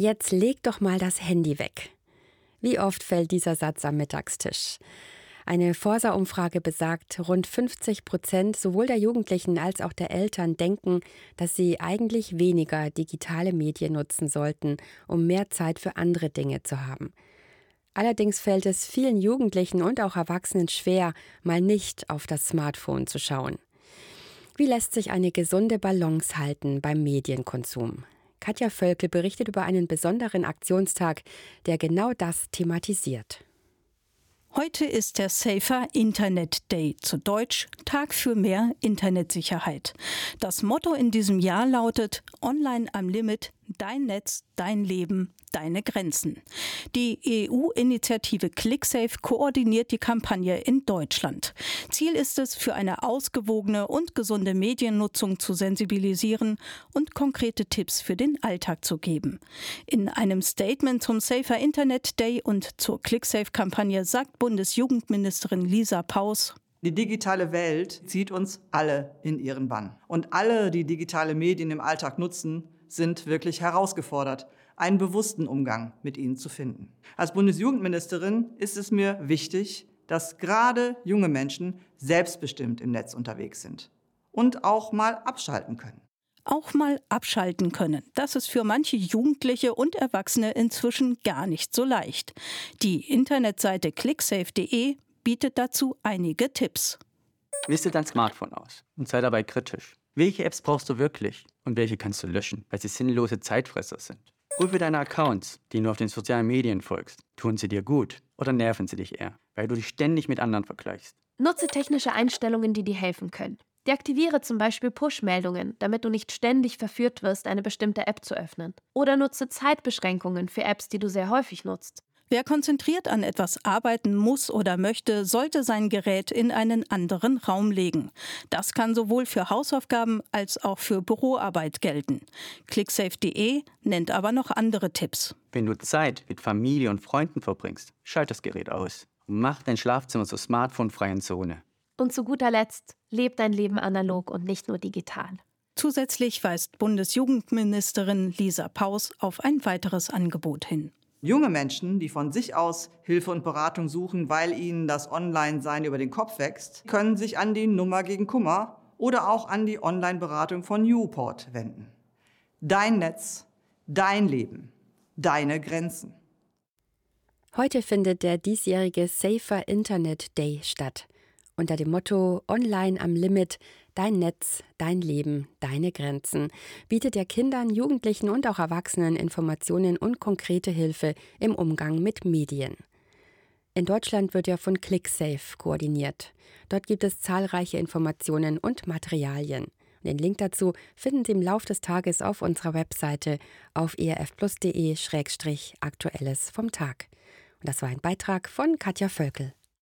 Jetzt leg doch mal das Handy weg. Wie oft fällt dieser Satz am Mittagstisch? Eine Forsa-Umfrage besagt, rund 50 Prozent sowohl der Jugendlichen als auch der Eltern denken, dass sie eigentlich weniger digitale Medien nutzen sollten, um mehr Zeit für andere Dinge zu haben. Allerdings fällt es vielen Jugendlichen und auch Erwachsenen schwer, mal nicht auf das Smartphone zu schauen. Wie lässt sich eine gesunde Balance halten beim Medienkonsum? Katja Völkel berichtet über einen besonderen Aktionstag, der genau das thematisiert. Heute ist der Safer Internet Day, zu Deutsch Tag für mehr Internetsicherheit. Das Motto in diesem Jahr lautet Online am Limit, dein Netz, dein Leben, deine Grenzen. Die EU-Initiative ClickSafe koordiniert die Kampagne in Deutschland. Ziel ist es, für eine ausgewogene und gesunde Mediennutzung zu sensibilisieren und konkrete Tipps für den Alltag zu geben. In einem Statement zum Safer Internet Day und zur ClickSafe-Kampagne sagt Bundesjugendministerin Lisa Paus, die digitale Welt zieht uns alle in ihren Bann. Und alle, die digitale Medien im Alltag nutzen, sind wirklich herausgefordert, einen bewussten Umgang mit ihnen zu finden. Als Bundesjugendministerin ist es mir wichtig, dass gerade junge Menschen selbstbestimmt im Netz unterwegs sind und auch mal abschalten können. Auch mal abschalten können. Das ist für manche Jugendliche und Erwachsene inzwischen gar nicht so leicht. Die Internetseite clicksafe.de bietet dazu einige Tipps. Liste dein Smartphone aus und sei dabei kritisch. Welche Apps brauchst du wirklich und welche kannst du löschen, weil sie sinnlose Zeitfresser sind? Prüfe deine Accounts, die du auf den sozialen Medien folgst. Tun sie dir gut oder nerven sie dich eher, weil du dich ständig mit anderen vergleichst? Nutze technische Einstellungen, die dir helfen können. Deaktiviere zum Beispiel Push-Meldungen, damit du nicht ständig verführt wirst, eine bestimmte App zu öffnen. Oder nutze Zeitbeschränkungen für Apps, die du sehr häufig nutzt. Wer konzentriert an etwas arbeiten muss oder möchte, sollte sein Gerät in einen anderen Raum legen. Das kann sowohl für Hausaufgaben als auch für Büroarbeit gelten. Clicksafe.de nennt aber noch andere Tipps. Wenn du Zeit mit Familie und Freunden verbringst, schalt das Gerät aus und mach dein Schlafzimmer zur smartphone-freien Zone. Und zu guter Letzt, leb dein Leben analog und nicht nur digital. Zusätzlich weist Bundesjugendministerin Lisa Paus auf ein weiteres Angebot hin. Junge Menschen, die von sich aus Hilfe und Beratung suchen, weil ihnen das Online-Sein über den Kopf wächst, können sich an die Nummer gegen Kummer oder auch an die Online-Beratung von Newport wenden. Dein Netz, dein Leben, deine Grenzen. Heute findet der diesjährige Safer Internet Day statt. Unter dem Motto Online am Limit, dein Netz, dein Leben, deine Grenzen bietet er Kindern, Jugendlichen und auch Erwachsenen Informationen und konkrete Hilfe im Umgang mit Medien. In Deutschland wird er von ClickSafe koordiniert. Dort gibt es zahlreiche Informationen und Materialien. Den Link dazu finden Sie im Laufe des Tages auf unserer Webseite auf erfplus.de-aktuelles vom Tag. Und das war ein Beitrag von Katja Völkel.